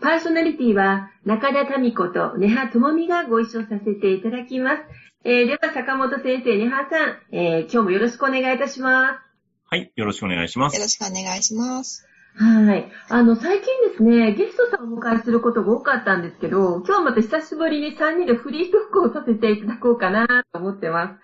パーソナリティは中田民子と根葉智美がご一緒させていただきます。えー、では、坂本先生、根葉さん、えー、今日もよろしくお願いいたします。はい、よろしくお願いします。よろしくお願いします。はい。あの、最近ですね、ゲストさんをお迎えすることが多かったんですけど、今日また久しぶりに3人でフリートークをさせていただこうかなと思ってま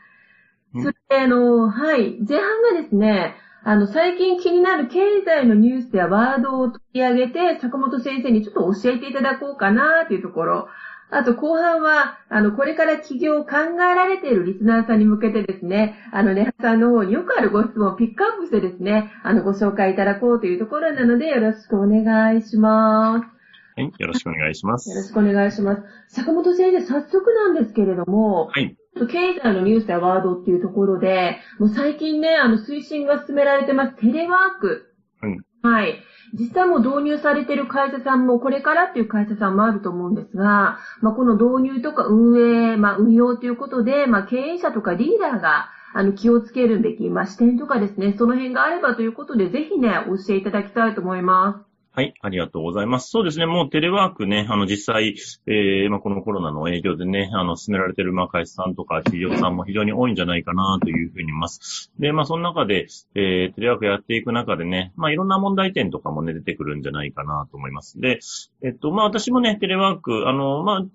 す。それで、あの、はい、前半がですね、あの、最近気になる経済のニュースやワードを取り上げて、坂本先生にちょっと教えていただこうかなというところ。あと後半は、あの、これから起業を考えられているリスナーさんに向けてですね、あの、ネハさんの方によくあるご質問をピックアップしてですね、あの、ご紹介いただこうというところなので、よろしくお願いします。はい、よろしくお願いします。よろしくお願いします。坂本先生、早速なんですけれども、はい。経済のニュースやワードっていうところで、もう最近ね、あの、推進が進められてます、テレワーク。はい。はい。実際も導入されている会社さんもこれからっていう会社さんもあると思うんですが、まあ、この導入とか運営、まあ、運用ということで、まあ、経営者とかリーダーがあの、気をつけるべき、まあ、視点とかですね、その辺があればということで、ぜひね、教えていただきたいと思います。はい、ありがとうございます。そうですね、もうテレワークね、あの、実際、えー、まあ、このコロナの影響でね、あの、進められてる、まあ、会社さんとか企業さんも非常に多いんじゃないかな、というふうに思います。で、まあ、その中で、えー、テレワークやっていく中でね、まあ、いろんな問題点とかもね、出てくるんじゃないかな、と思います。で、えっと、まあ、私もね、テレワーク、あの、まあ、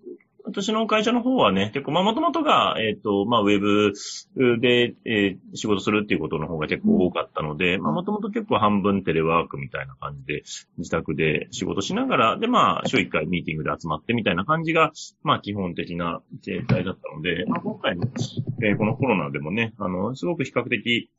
私の会社の方はね、結構、まあ、もともとが、えっ、ー、と、まあ、ウェブで、えー、仕事するっていうことの方が結構多かったので、まあ、もともと結構半分テレワークみたいな感じで、自宅で仕事しながら、で、まあ、週1回ミーティングで集まってみたいな感じが、まあ、基本的な形態だったので、まあ、今回の、えー、このコロナでもね、あの、すごく比較的、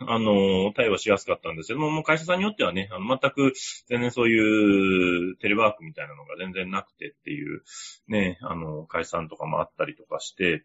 あの、対応しやすかったんですけども、もう会社さんによってはね、あの、全く、全然そういうテレワークみたいなのが全然なくてっていう、ね、あの、会社さんとかもあったりとかして、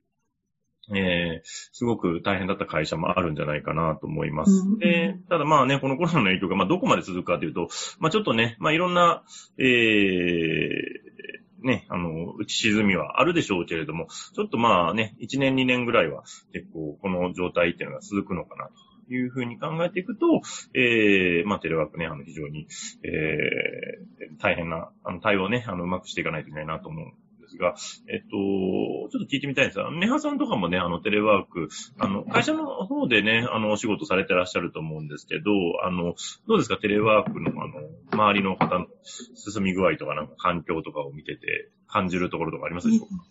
えー、すごく大変だった会社もあるんじゃないかなと思います。うん、で、ただまあね、このコロナの影響が、まあどこまで続くかというと、まあちょっとね、まあいろんな、えー、ね、あの、打ち沈みはあるでしょうけれども、ちょっとまあね、1年2年ぐらいは結構この状態っていうのが続くのかなとというふうに考えていくと、えー、まあ、テレワークね、あの、非常に、えー、大変な、あの、対応ね、あの、うまくしていかないといけないなと思うんですが、えっと、ちょっと聞いてみたいんですが、ネハさんとかもね、あの、テレワーク、あの、会社の方でね、あの、お仕事されてらっしゃると思うんですけど、あの、どうですか、テレワークの、あの、周りの方の進み具合とか、なんか環境とかを見てて、感じるところとかありますでしょうか、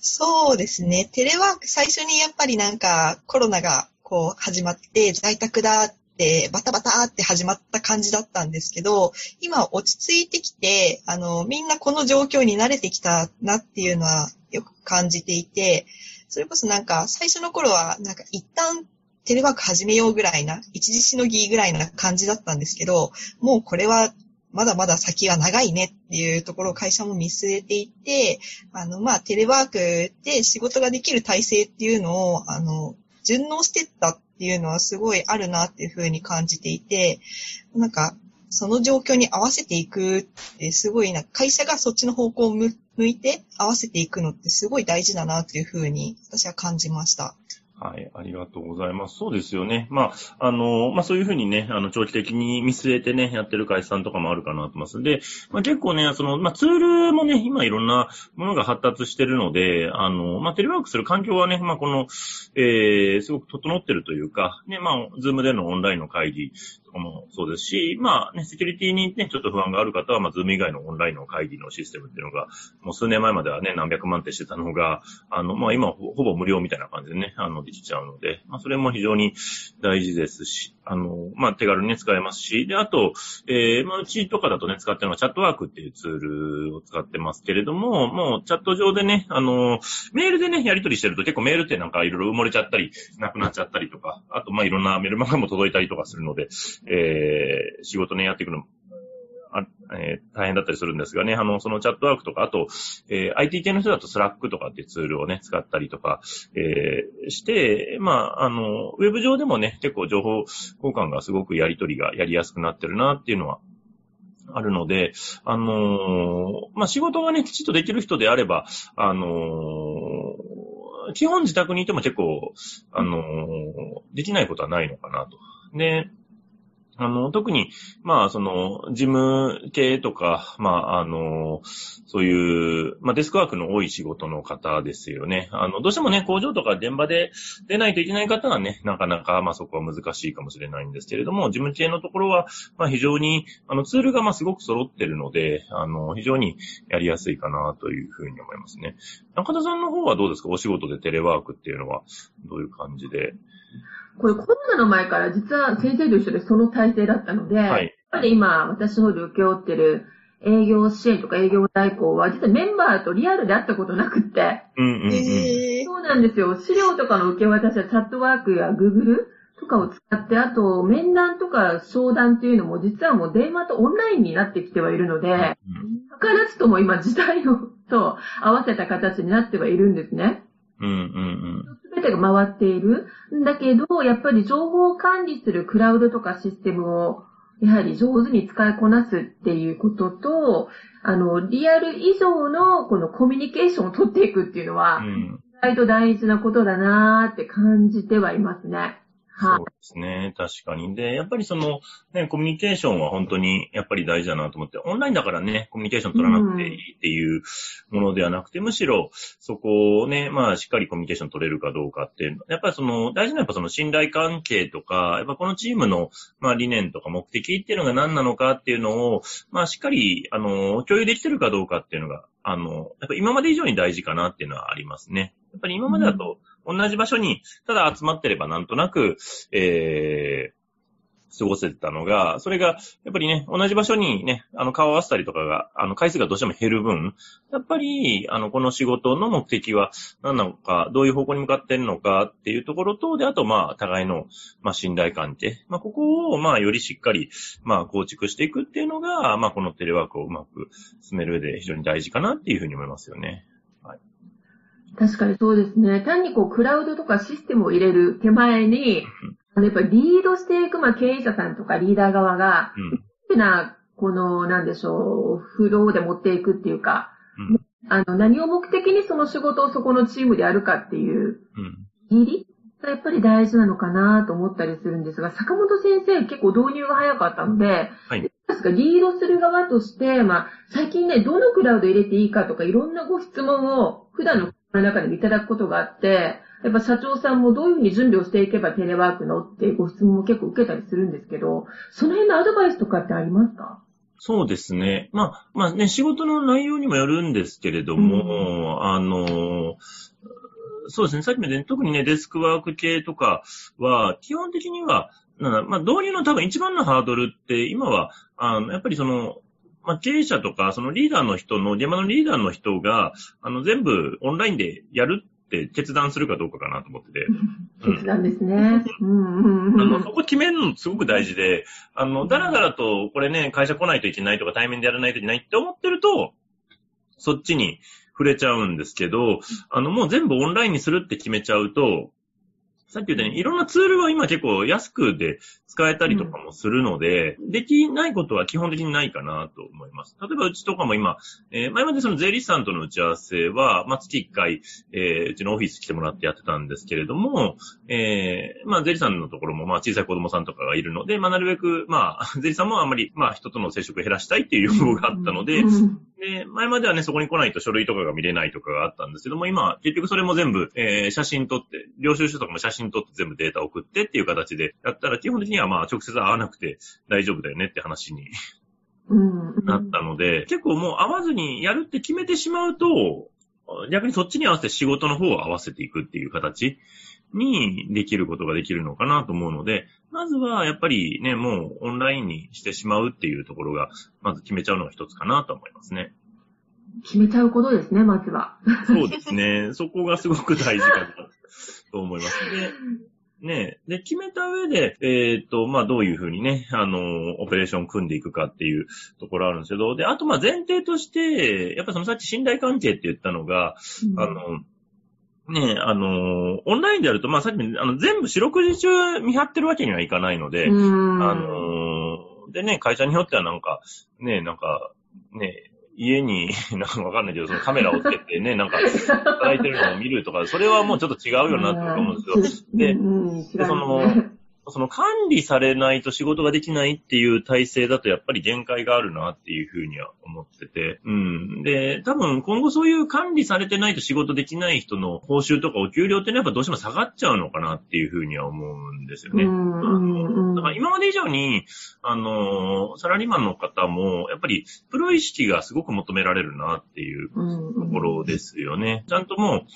そうですね。テレワーク、最初にやっぱりなんかコロナがこう始まって、在宅だってバタバタって始まった感じだったんですけど、今落ち着いてきて、あの、みんなこの状況に慣れてきたなっていうのはよく感じていて、それこそなんか最初の頃はなんか一旦テレワーク始めようぐらいな、一時しのぎぐらいな感じだったんですけど、もうこれはまだまだ先は長いねっていうところを会社も見据えていて、あの、まあ、テレワークで仕事ができる体制っていうのを、あの、順応してったっていうのはすごいあるなっていうふうに感じていて、なんか、その状況に合わせていくってすごいな、会社がそっちの方向を向いて合わせていくのってすごい大事だなっていうふうに私は感じました。はい、ありがとうございます。そうですよね。まあ、あの、まあそういうふうにね、あの、長期的に見据えてね、やってる会社さんとかもあるかなと思います。で、まあ結構ね、その、まあツールもね、今いろんなものが発達してるので、あの、まあテレワークする環境はね、まあこの、えー、すごく整ってるというか、ね、まあ、 Zoom でのオンラインの会議かもそうですし、まあね、セキュリティにね、ちょっと不安がある方は、まあ、 Zoom 以外のオンラインの会議のシステムっていうのが、もう数年前まではね、何百万ってしてたのが、あの、まあ今ほぼ無料みたいな感じでね、あの、できちゃうので、まあそれも非常に大事ですし、あの、まあ手軽にね、使えますし、で、あと、えー、まあうちとかだとね、使ってるのは Chatworkっていうツールを使ってますけれども、もうチャット上でね、あの、メールでね、やり取りしてると結構メールってなんかいろいろ埋もれちゃったり、なくなっちゃったりとか、あとまあいろんなメールマガも届いたりとかするので、えー、仕事ね、やっていくのあえー、大変だったりするんですがね、あの、その Chatworkとか、あと、えー、IT 系の人だと Slackとかってツールをね、使ったりとか、えー、して、まあ、あの、ウェブ上でもね、結構情報交換がすごくやり取りがやりやすくなってるなっていうのはあるので、あのー、まあ、仕事がね、きちっとできる人であれば、あのー、基本自宅にいても結構、あのー、できないことはないのかなと。で、あの、特に、まあ、その、事務系とか、まあ、あの、そういう、まあ、デスクワークの多い仕事の方ですよね。あの、どうしてもね、工場とか現場で出ないといけない方はね、なかなか、まあ、そこは難しいかもしれないんですけれども、事務系のところは、まあ、非常に、あの、ツールが、まあ、すごく揃ってるので、あの、非常にやりやすいかな、というふうに思いますね。中田さんの方はどうですか？お仕事でテレワークっていうのは、どういう感じで？これコロナの前から実は先生と一緒でその体制だったので、はい、やっぱり今私の方で受け負ってる営業支援とか営業代行は、実はメンバーとリアルで会ったことなくって。うんうんうん、そうなんですよ。資料とかの受け渡しはチャットワークや Google とかを使って、あと面談とか商談っていうのも実はもう電話とオンラインになってきてはいるので、うん、図らずとも今時代をと合わせた形になってはいるんですね。うんうんうん。すべてが回っている。んだけど、やっぱり情報を管理するクラウドとかシステムを、やはり上手に使いこなすっていうことと、あの、リアル以上のこのコミュニケーションを取っていくっていうのは、意外と大事なことだなーって感じてはいますね。そうですね。確かに。で、やっぱりその、ね、コミュニケーションは本当にやっぱり大事だなと思って、オンラインだからね、コミュニケーション取らなくていいっていうものではなくて、うん、むしろそこをね、まあしっかりコミュニケーション取れるかどうかっていう、やっぱりその、大事なやっぱその信頼関係とか、やっぱこのチームの、まあ理念とか目的っていうのが何なのかっていうのを、まあしっかり、あの、共有できてるかどうかっていうのが、あの、やっぱ今まで以上に大事かなっていうのはありますね。やっぱり今までだと、同じ場所に、ただ集まってればなんとなく、えー、過ごせてたのが、それが、やっぱりね、同じ場所にね、あの、顔合わせたりとかが、あの、回数がどうしても減る分、やっぱり、あの、この仕事の目的は何なのか、どういう方向に向かってるのかっていうところと、で、あと、まあ、互いの、まあ、信頼関係。まあ、ここを、まあ、よりしっかり、まあ、構築していくっていうのが、まあ、このテレワークをうまく進める上で非常に大事かなっていうふうに思いますよね。確かにそうですね。単にこう、クラウドとかシステムを入れる手前に、あの、やっぱりリードしていく、まあ、経営者さんとかリーダー側が、うん、な、この、なんでしょう、フローで持っていくっていうか、うん、あの、何を目的にその仕事をそこのチームでやるかっていう、入りがやっぱり大事なのかなと思ったりするんですが、坂本先生結構導入が早かったので、はい、ですかリードする側として、まあ、最近ね、どのクラウド入れていいかとかいろんなご質問を普段のの中でもいただくことがあって、やっぱ社長さんもどういうふうに準備をしていけばテレワークのってご質問も結構受けたりするんですけど、その辺のアドバイスとかってありますか？そうですね。まあ、まあね、仕事の内容にもよるんですけれども、うん、あの、そうですね、さっきも言った特にね、デスクワーク系とかは、基本的には、まあ、導入の多分一番のハードルって、今は、あの、やっぱりその、まあ、経営者とか、そのリーダーの人の、現場のリーダーの人が、あの、全部オンラインでやるって決断するかどうかかなと思ってて。決断ですね。うんうんあの、そこ決めるのすごく大事で、あの、だらだらと、これね、会社来ないといけないとか、対面でやらないといけないって思ってると、そっちに触れちゃうんですけど、あの、もう全部オンラインにするって決めちゃうと、さっき言ったように、いろんなツールは今結構安くで使えたりとかもするので、うん、できないことは基本的にないかなと思います。例えばうちとかも今、えー、前までその税理士さんとの打ち合わせは、まあ、月1回、えー、うちのオフィス来てもらってやってたんですけれども、えー、まあ、税理士さんのところも、まあ、小さい子供さんとかがいるので、まあ、なるべく、まあ、税理士さんもあんまり、まあ、人との接触を減らしたいっていう要望があったので、うんで、前まではね、そこに来ないと書類とかが見れないとかがあったんですけども、今、結局それも全部、えー、写真撮って、領収書とかも写真撮って全部データ送ってっていう形でやったら、基本的にはまあ、直接会わなくて大丈夫だよねって話になったので、結構もう会わずにやるって決めてしまうと、逆にそっちに合わせて仕事の方を合わせていくっていう形にできることができるのかなと思うので、まずはやっぱりね、もうオンラインにしてしまうっていうところが、まず決めちゃうのが一つかなと思いますね。決めちゃうことですね、まずは。そうですね。そこがすごく大事かなと思いますね。ねで、決めた上で、えっ、ー、と、まあ、どういうふうにね、あの、オペレーション組んでいくかっていうところあるんですけど、で、あと、ま、前提として、やっぱそのさっき信頼関係って言ったのが、うん、あの、ねあの、オンラインでやると、まあ、さっき、あの、全部四六時中見張ってるわけにはいかないので、あの、でね、会社によってはなんか、ね、なんか、ね、家に、なんかわかんないけど、そのカメラをつけてね、なんか、働いてるのを見るとか、それはもうちょっと違うよなって思うんですよ。で、でその、その管理されないと仕事ができないっていう体制だとやっぱり限界があるなっていうふうには思ってて。うん。で、多分今後そういう管理されてないと仕事できない人の報酬とかお給料ってね、やっぱどうしても下がっちゃうのかなっていうふうには思うんですよね。うん。だから今まで以上に、あの、サラリーマンの方も、やっぱりプロ意識がすごく求められるなっていうところですよね。ちゃんともう、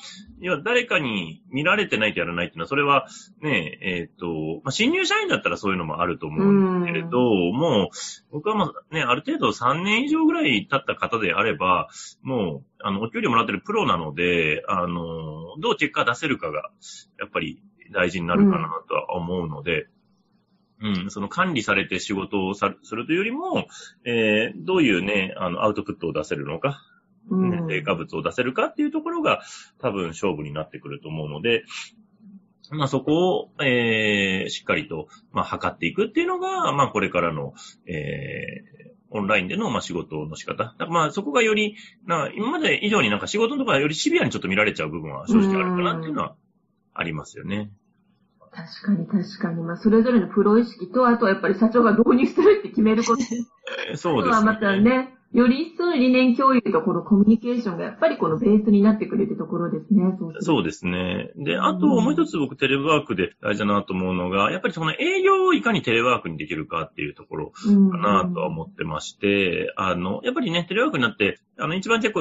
要は誰かに見られてないとやらないっていうのは、それはね、えっ、ー、と、まあ、新入社員だったらそういうのもあると思うんですけれど、もう、僕はもうね、ある程度3年以上ぐらい経った方であれば、もう、あの、お給料もらってるプロなので、あの、どう結果出せるかが、やっぱり大事になるかなとは思うので、うん、その管理されて仕事をするというよりも、えー、どういうね、あの、アウトプットを出せるのか、ね、成果物を出せるかっていうところが多分勝負になってくると思うので、まあそこを、えー、しっかりと、まあ測っていくっていうのが、まあこれからの、えー、オンラインでの、まあ、仕事の仕方。まあ、そこがより、な、今まで以上になんか仕事のところはよりシビアにちょっと見られちゃう部分は正直あるかなっていうのはありますよね。確かに確かに。まあ、それぞれのプロ意識と、あとはやっぱり社長が導入するって決めること。そうですね。またね、より一層の理念共有とこのコミュニケーションがやっぱりこのベースになってくれるところですね。そうそうですね。で、あともう一つ僕テレワークで大事だなと思うのが、やっぱりその営業をいかにテレワークにできるかっていうところかなとは思ってまして、あの、やっぱりね、テレワークになって、あの、一番結構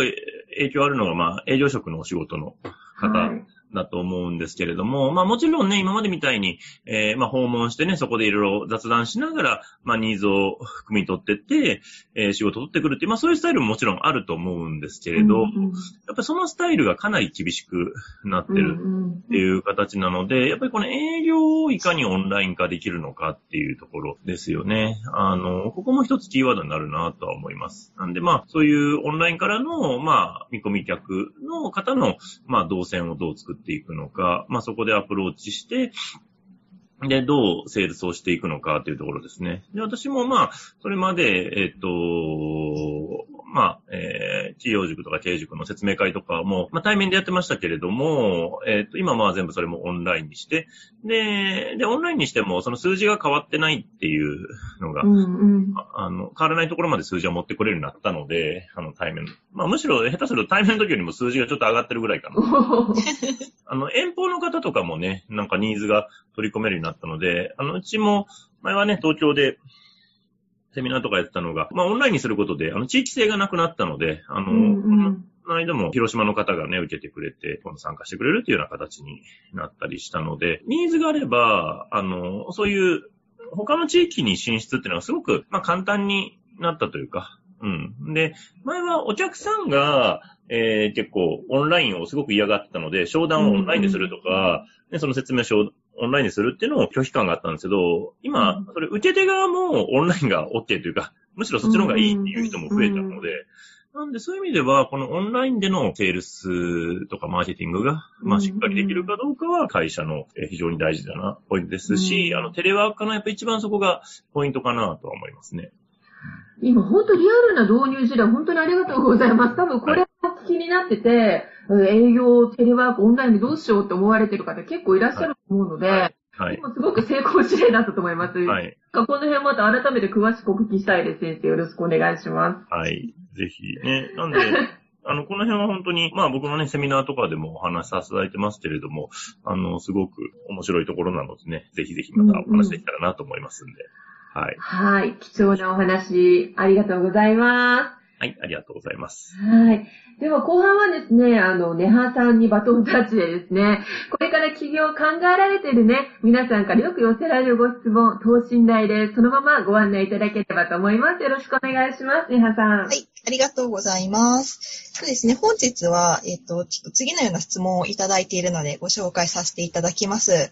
影響あるのが、まあ、営業職のお仕事の方。はいだと思うんですけれども、まあもちろんね、今までみたいに、えー、まあ訪問してね、そこでいろいろ雑談しながら、まあニーズを汲み取ってって、えー、仕事を取ってくるっていう、まあそういうスタイルももちろんあると思うんですけれど、うんうん、やっぱりそのスタイルがかなり厳しくなってるっていう形なので、やっぱりこの営業をいかにオンライン化できるのかっていうところですよね。あの、ここも一つキーワードになるなとは思います。なんでまあ、そういうオンラインからの、まあ、見込み客の方の、まあ、動線をどう作ってっていくのか、まあ、そこでアプローチして、で、どうセールスをしていくのかというところですね。で、私もまあ、それまで、えっと、まあ、えー、企業塾とか経営塾の説明会とかも、まあ、対面でやってましたけれども、えっと、今まあ全部それもオンラインにして、で、で、オンラインにしても、その数字が変わってないっていうのが、うんうん、あの、変わらないところまで数字を持ってくれるようになったので、あの、対面。まあ、むしろ下手すると対面の時よりも数字がちょっと上がってるぐらいかな。あの、遠方の方とかもね、なんかニーズが取り込めるようになったので、あの、うちも、前はね、東京で、セミナーとかやってたのが、まあオンラインにすることで、あの地域性がなくなったので、あの、うんうんこの間も広島の方がね、受けてくれて、今度参加してくれるっていうような形になったりしたので、ニーズがあれば、あの、そういう他の地域に進出っていうのはすごく、まあ簡単になったというか、うん。で、前はお客さんが、えー、結構オンラインをすごく嫌がってたので、商談をオンラインでするとか、うん、その説明書をオンラインにするっていうのを拒否感があったんですけど、今、それ受け手側もオンラインが OK というか、むしろそっちの方がいいっていう人も増えたので、なんでそういう意味では、このオンラインでのセールスとかマーケティングが、まあしっかりできるかどうかは会社の非常に大事だな、ポイントですし、あの、テレワークかな、やっぱ一番そこがポイントかなとは思いますね。今、本当リアルな導入事例、本当にありがとうございます。多分これ気になってて、はい、営業、テレワーク、オンラインでどうしようって思われてる方結構いらっしゃると思うので、はいで。もすごく成功事例だったと思います。はい。この辺また改めて詳しくお聞きしたいです。先生、よろしくお願いしまはい。ぜひね。なんで、あの、この辺は本当に、まあ僕のね、セミナーとかでもお話しさせていただいてますけれども、あの、すごく面白いところなのでね、ぜひぜひまたお話できたらなと思いますんで。はい。す。はい。貴重なお話、ありがとうございまはい、ありがとうございます。す。はい。では後半はですね、あの、ネハさんにバトンタッチでですね、これから起業を考えられているね、皆さんからよく寄せられるご質問、等身大でそのままご案内いただければと思います。よろしくお願いします、ネハさん。はい、ありがとうございます。そうですね、本日は、えっ、と、ちょっと次のような質問をいただいているのでご紹介させていただきます。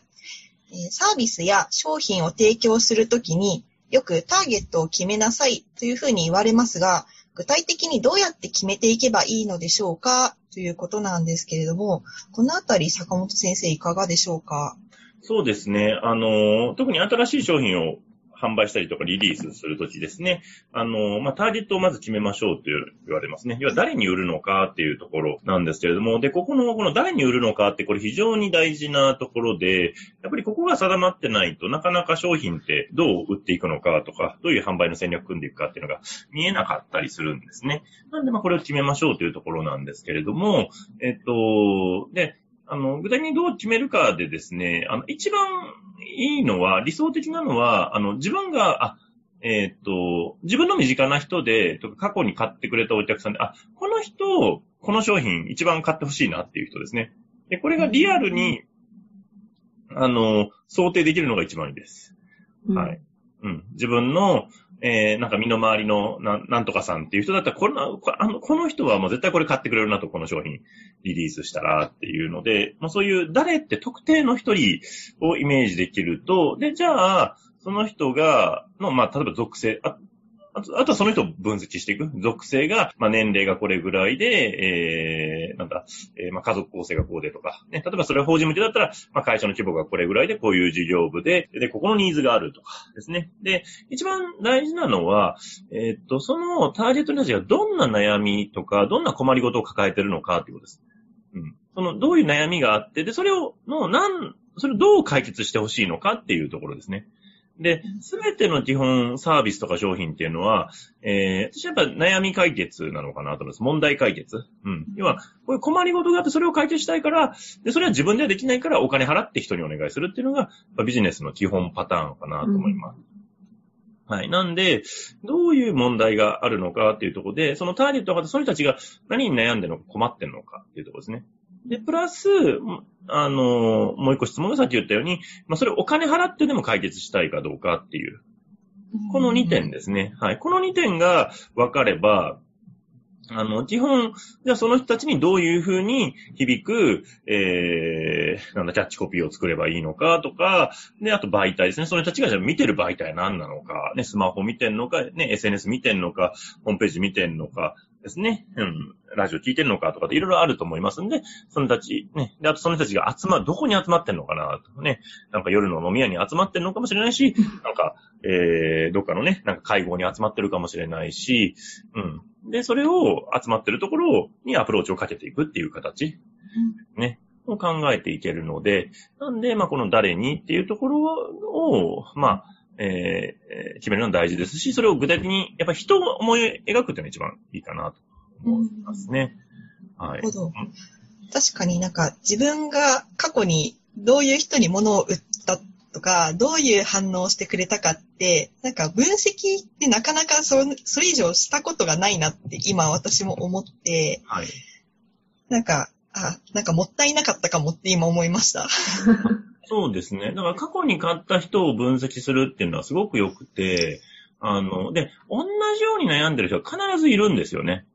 サービスや商品を提供するときによくターゲットを決めなさいというふうに言われますが、具体的にどうやって決めていけばいいのでしょうか？ということなんですけれども、このあたり坂本先生いかがでしょうか？そうですね。あの、特に新しい商品を販売したりとかリリースするときですね。あの、まあ、ターゲットをまず決めましょうと言われますね。要は誰に売るのかっていうところなんですけれども、で、ここの、この誰に売るのかってこれ非常に大事なところで、やっぱりここが定まってないとなかなか商品ってどう売っていくのかとか、どういう販売の戦略組んでいくかっていうのが見えなかったりするんですね。なんで、ま、これを決めましょうというところなんですけれども、えっと、で、あの、具体的にどう決めるかでですね、あの、一番いいのは、理想的なのは、あの、自分が、あ、えーっと、自分の身近な人で、とか過去に買ってくれたお客さんで、あ、この人、この商品一番買ってほしいなっていう人ですね。で、これがリアルに、あの、想定できるのが一番いいです。はい。うん。自分の、えー、なんか身の回りのな、なんとかさんっていう人だったら、この、あの、この人はもう絶対これ買ってくれるなと、この商品リリースしたらっていうので、もうそういう誰って特定の一人をイメージできると、で、じゃあ、その人が、の、まあ、例えば属性、ああと、あとはその人を分析していく？属性が、まあ、年齢がこれぐらいで、えー、なんだ、えー、まあ、家族構成がこうでとか、ね、例えばそれは法人向けだったら、まあ、会社の規模がこれぐらいで、こういう事業部で、で、ここのニーズがあるとかですね。で、一番大事なのは、えーっと、そのターゲットの人たちがどんな悩みとか、どんな困りごとを抱えてるのかっていうことです。うん。その、どういう悩みがあって、で、それを、の、なん、それをどう解決してほしいのかっていうところですね。で、すべての基本サービスとか商品っていうのは、えー、私はやっぱ悩み解決なのかなと思います。問題解決。うん。要は、こういう困りごとがあってそれを解決したいから、で、それは自分ではできないからお金払って人にお願いするっていうのが、まあビジネスの基本パターンかなと思います。はい。なんで、どういう問題があるのかっていうところで、そのターゲットの方、その人たちが何に悩んでるのか困ってるのかっていうところですね。で、プラス、あの、もう一個質問がさっき言ったように、まあ、それお金払ってでも解決したいかどうかっていう、この2点ですね。はい。この2点が分かれば、あの、基本、じゃあその人たちにどういうふうに響く、えー、なんだ、キャッチコピーを作ればいいのかとか、で、あと媒体ですね。その人たちがじゃあ見てる媒体は何なのか、ね、スマホ見てんのか、ね、SNS 見てんのか、ホームページ見てんのか、ですね。うん。ラジオ聞いてんのかとかっていろいろあると思いますんで、その人たち、ね。で、あとその人たちが集まる、どこに集まってんのかなとかね。なんか夜の飲み屋に集まってんのかもしれないし、なんか、えー、どっかのね、なんか会合に集まってるかもしれないし、うん。で、それを集まってるところにアプローチをかけていくっていう形、ね。を考えていけるので、なんで、まあ、この誰にっていうところを、まあ、えー、決めるのは大事ですし、それを具体的に、やっぱ人を思い描くっていうのが一番いいかなと思いますね。はい。なるほど。確かになんか自分が過去にどういう人に物を売ったとか、どういう反応をしてくれたかって、なんか分析ってなかなかそそれ以上したことがないなって今私も思って、はい。なんか、あ、なんかもったいなかったかもって今思いました。そうですね。だから過去に買った人を分析するっていうのはすごく良くて、あの、で、同じように悩んでる人は必ずいるんですよね。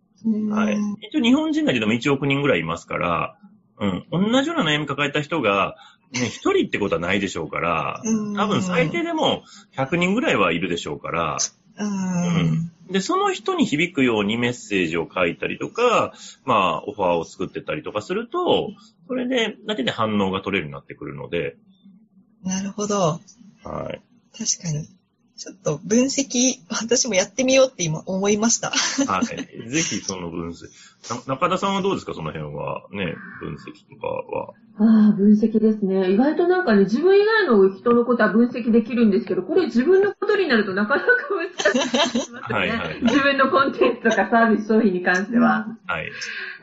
はい。一応日本人だけでも1億人ぐらいいますから、うん。同じような悩み抱えた人が、ね、一人ってことはないでしょうから、うん多分最低でも100人ぐらいはいるでしょうから、うん。で、その人に響くようにメッセージを書いたりとか、まあ、オファーを作ってたりとかすると、それで、だけで反応が取れるようになってくるので、なるほど。はい。確かに。ちょっと分析、私もやってみようって今思いました。はい。ぜひその分析。な中田さんはどうですか？その辺は。ね、分析とかは。ああ、分析ですね。意外となんかね、自分以外の人のことは分析できるんですけど、これ自分のことになるとなかなか難しいすね。はいはい自分のコンテンツとかサービス商品に関しては。はい。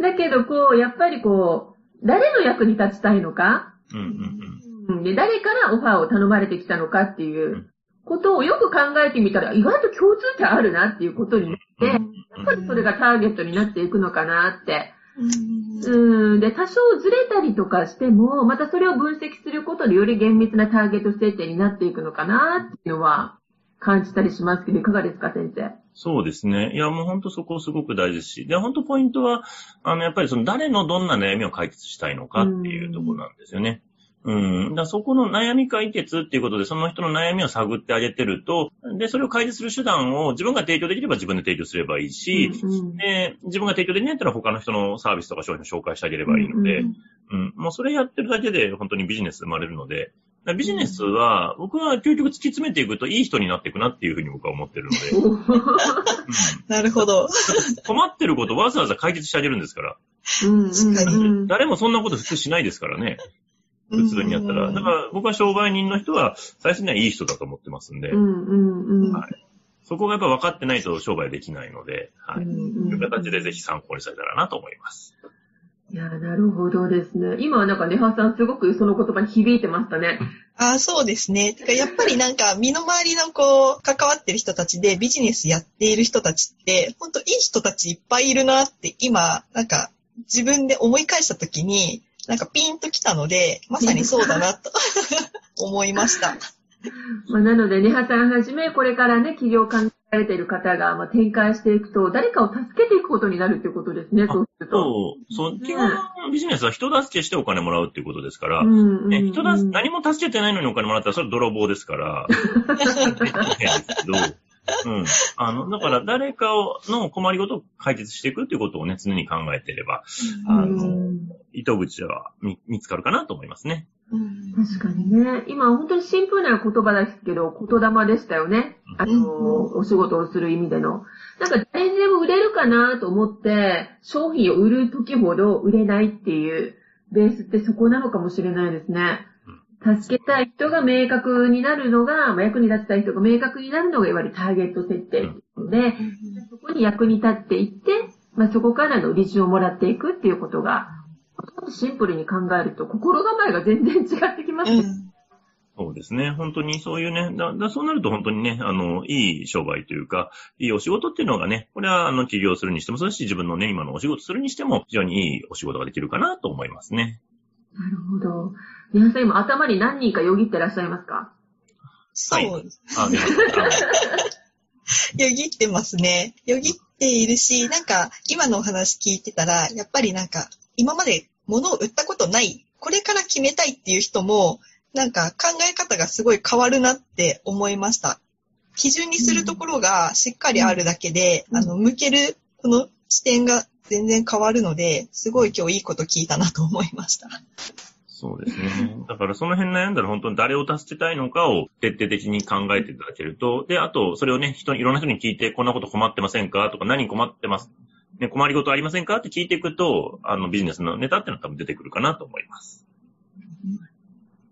だけど、こう、やっぱりこう、誰の役に立ちたいのか、うんうんうんで誰からオファーを頼まれてきたのかっていうことをよく考えてみたら、意外と共通点あるなっていうことになって、やっぱりそれがターゲットになっていくのかなって。うん。で、多少ずれたりとかしても、またそれを分析することでより厳密なターゲット設定になっていくのかなっていうのは感じたりしますけど、いかがですか、先生？そうですね。いや、もう本当そこすごく大事ですし。で、本当ポイントは、あの、やっぱりその誰のどんな悩みを解決したいのかっていうところなんですよね。うん。だそこの悩み解決っていうことで、その人の悩みを探ってあげてると、で、それを解決する手段を自分が提供できれば自分で提供すればいいし、うんで、自分が提供できないったら他の人のサービスとか商品を紹介してあげればいいので、うんうん。もうそれやってるだけで本当にビジネス生まれるので、ビジネスは、僕は究極突き詰めていくといい人になっていくなっていうふうに僕は思ってるので、うんなるほど。困ってることをわざわざ解決してあげるんですから。うんうん誰もそんなこと普通しないですからね。普通にやったら。うんだから僕は商売人の人は最初にはいい人だと思ってますんで、うんうんうんはいそこがやっぱ分かってないと商売できないので、はい。うんうんという形でぜひ参考にされたらなと思います。いや、なるほどですね。今はなんか、ネハさんすごくその言葉に響いてましたね。ああ、そうですね。てかやっぱりなんか、身の回りのこう、関わってる人たちでビジネスやっている人たちって、ほんといい人たちいっぱいいるなって今、なんか、自分で思い返した時に、なんかピンときたので、まさにそうだなと 思いました。まあ、なので、ネハさんはじめ、これからね、企業を考えられている方が、まあ、展開していくと、誰かを助けていくことになるということですね、そうすると。そう、そう、基本ビジネスは人助けしてお金もらうっていうことですから、うんうんうんね、人だ、何も助けてないのにお金もらったら、それ泥棒ですから。うん。あの、だから誰かをの困りごとを解決していくっていうことをね、常に考えていれば、あうの、ん糸口は見見つかるかなと思いますね。うん確かにね。今、本当にシンプルな言葉ですけど、言霊でしたよね。あの、お仕事をする意味での。なんか誰にでも売れるかなと思って、商品を売る時ほど売れないっていうベースってそこなのかもしれないですね。助けたい人が明確になるのが、まあ、役に立ちたい人が明確になるのがいわゆるターゲット設定なので、そこに役に立っていって、まあ、そこからの利潤をもらっていくっていうことが、シンプルに考えると心構えが全然違ってきますね。うんそうですね。本当にそういうね、だだそうなると本当にね、あの、いい商売というか、いいお仕事っていうのがね、これはあの、起業するにしてもそうですし、自分のね、今のお仕事するにしても、非常にいいお仕事ができるかなと思いますね。なるほど。皆さん今頭に何人かよぎってらっしゃいますか？そう。よぎってますね。よぎっているし、なんか、今のお話聞いてたら、やっぱりなんか、今まで物を売ったことない、これから決めたいっていう人も、なんか考え方がすごい変わるなって思いました。基準にするところがしっかりあるだけで、うんあの、向ける、この視点が全然変わるので、すごい今日いいこと聞いたなと思いました。そうですね。だからその辺悩んだら本当に誰を助けたいのかを徹底的に考えていただけると、で、あと、それをね、人に、いろんな人に聞いて、こんなこと困ってませんか？とか、何困ってます？ね、困りごとありませんか？って聞いていくと、あの、ビジネスのネタっていうのは多分出てくるかなと思います。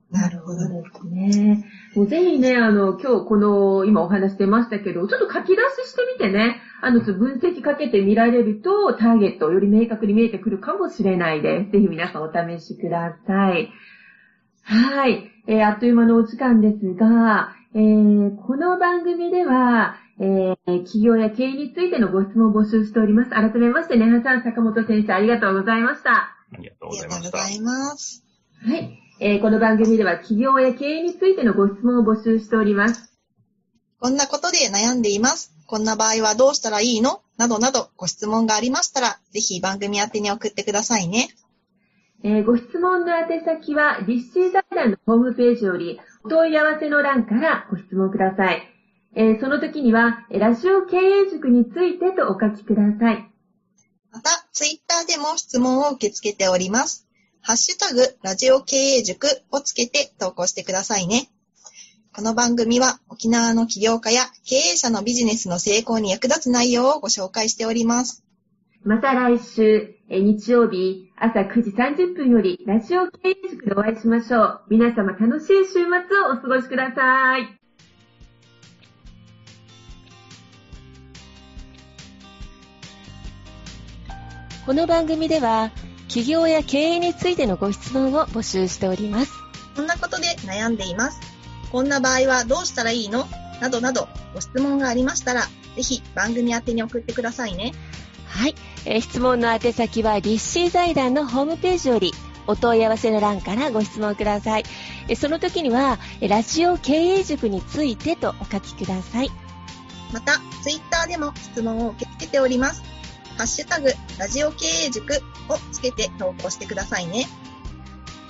なるほど。ですね。もうぜひね、あの、今日この、今お話してましたけど、ちょっと書き出ししてみてね、あの、分析かけてみられると、ターゲットをより明確に見えてくるかもしれないです。ぜひ皆さんお試しください。はい。えーあっという間のお時間ですが、えーこの番組では、えー企業や経営についてのご質問を募集しております。改めまして、ねはさん、坂本先生、ありがとうございました。ありがとうありございました。がとうございます。はい。えーこの番組では企業や経営についてのご質問を募集しております。こんなことで悩んでいます。こんな場合はどうしたらいいの？などなどご質問がありましたら、ぜひ番組宛てに送ってくださいね。えーご質問の宛先は、立志財団のホームページより、お問い合わせの欄からご質問ください。えーその時には、えーラジオ経営塾についてとお書きください。また、ツイッターでも質問を受け付けております。ハッシュタグ、ラジオ経営塾をつけて投稿してくださいね。この番組は沖縄の起業家や経営者のビジネスの成功に役立つ内容をご紹介しております。また来週、え日曜日朝9時30分よりラジオ経営塾でお会いしましょう。皆様楽しい週末をお過ごしください。この番組では、起業や経営についてのご質問を募集しております。こんなことで悩んでいます。こんな場合はどうしたらいいの？などなどご質問がありましたら、ぜひ番組宛てに送ってくださいね。はい。えー質問の宛先は、立志財団のホームページより、お問い合わせの欄からご質問ください。えーその時には、えーラジオ経営塾についてとお書きください。また、ツイッターでも質問を受け付けております。ハッシュタグ、ラジオ経営塾をつけて投稿してくださいね。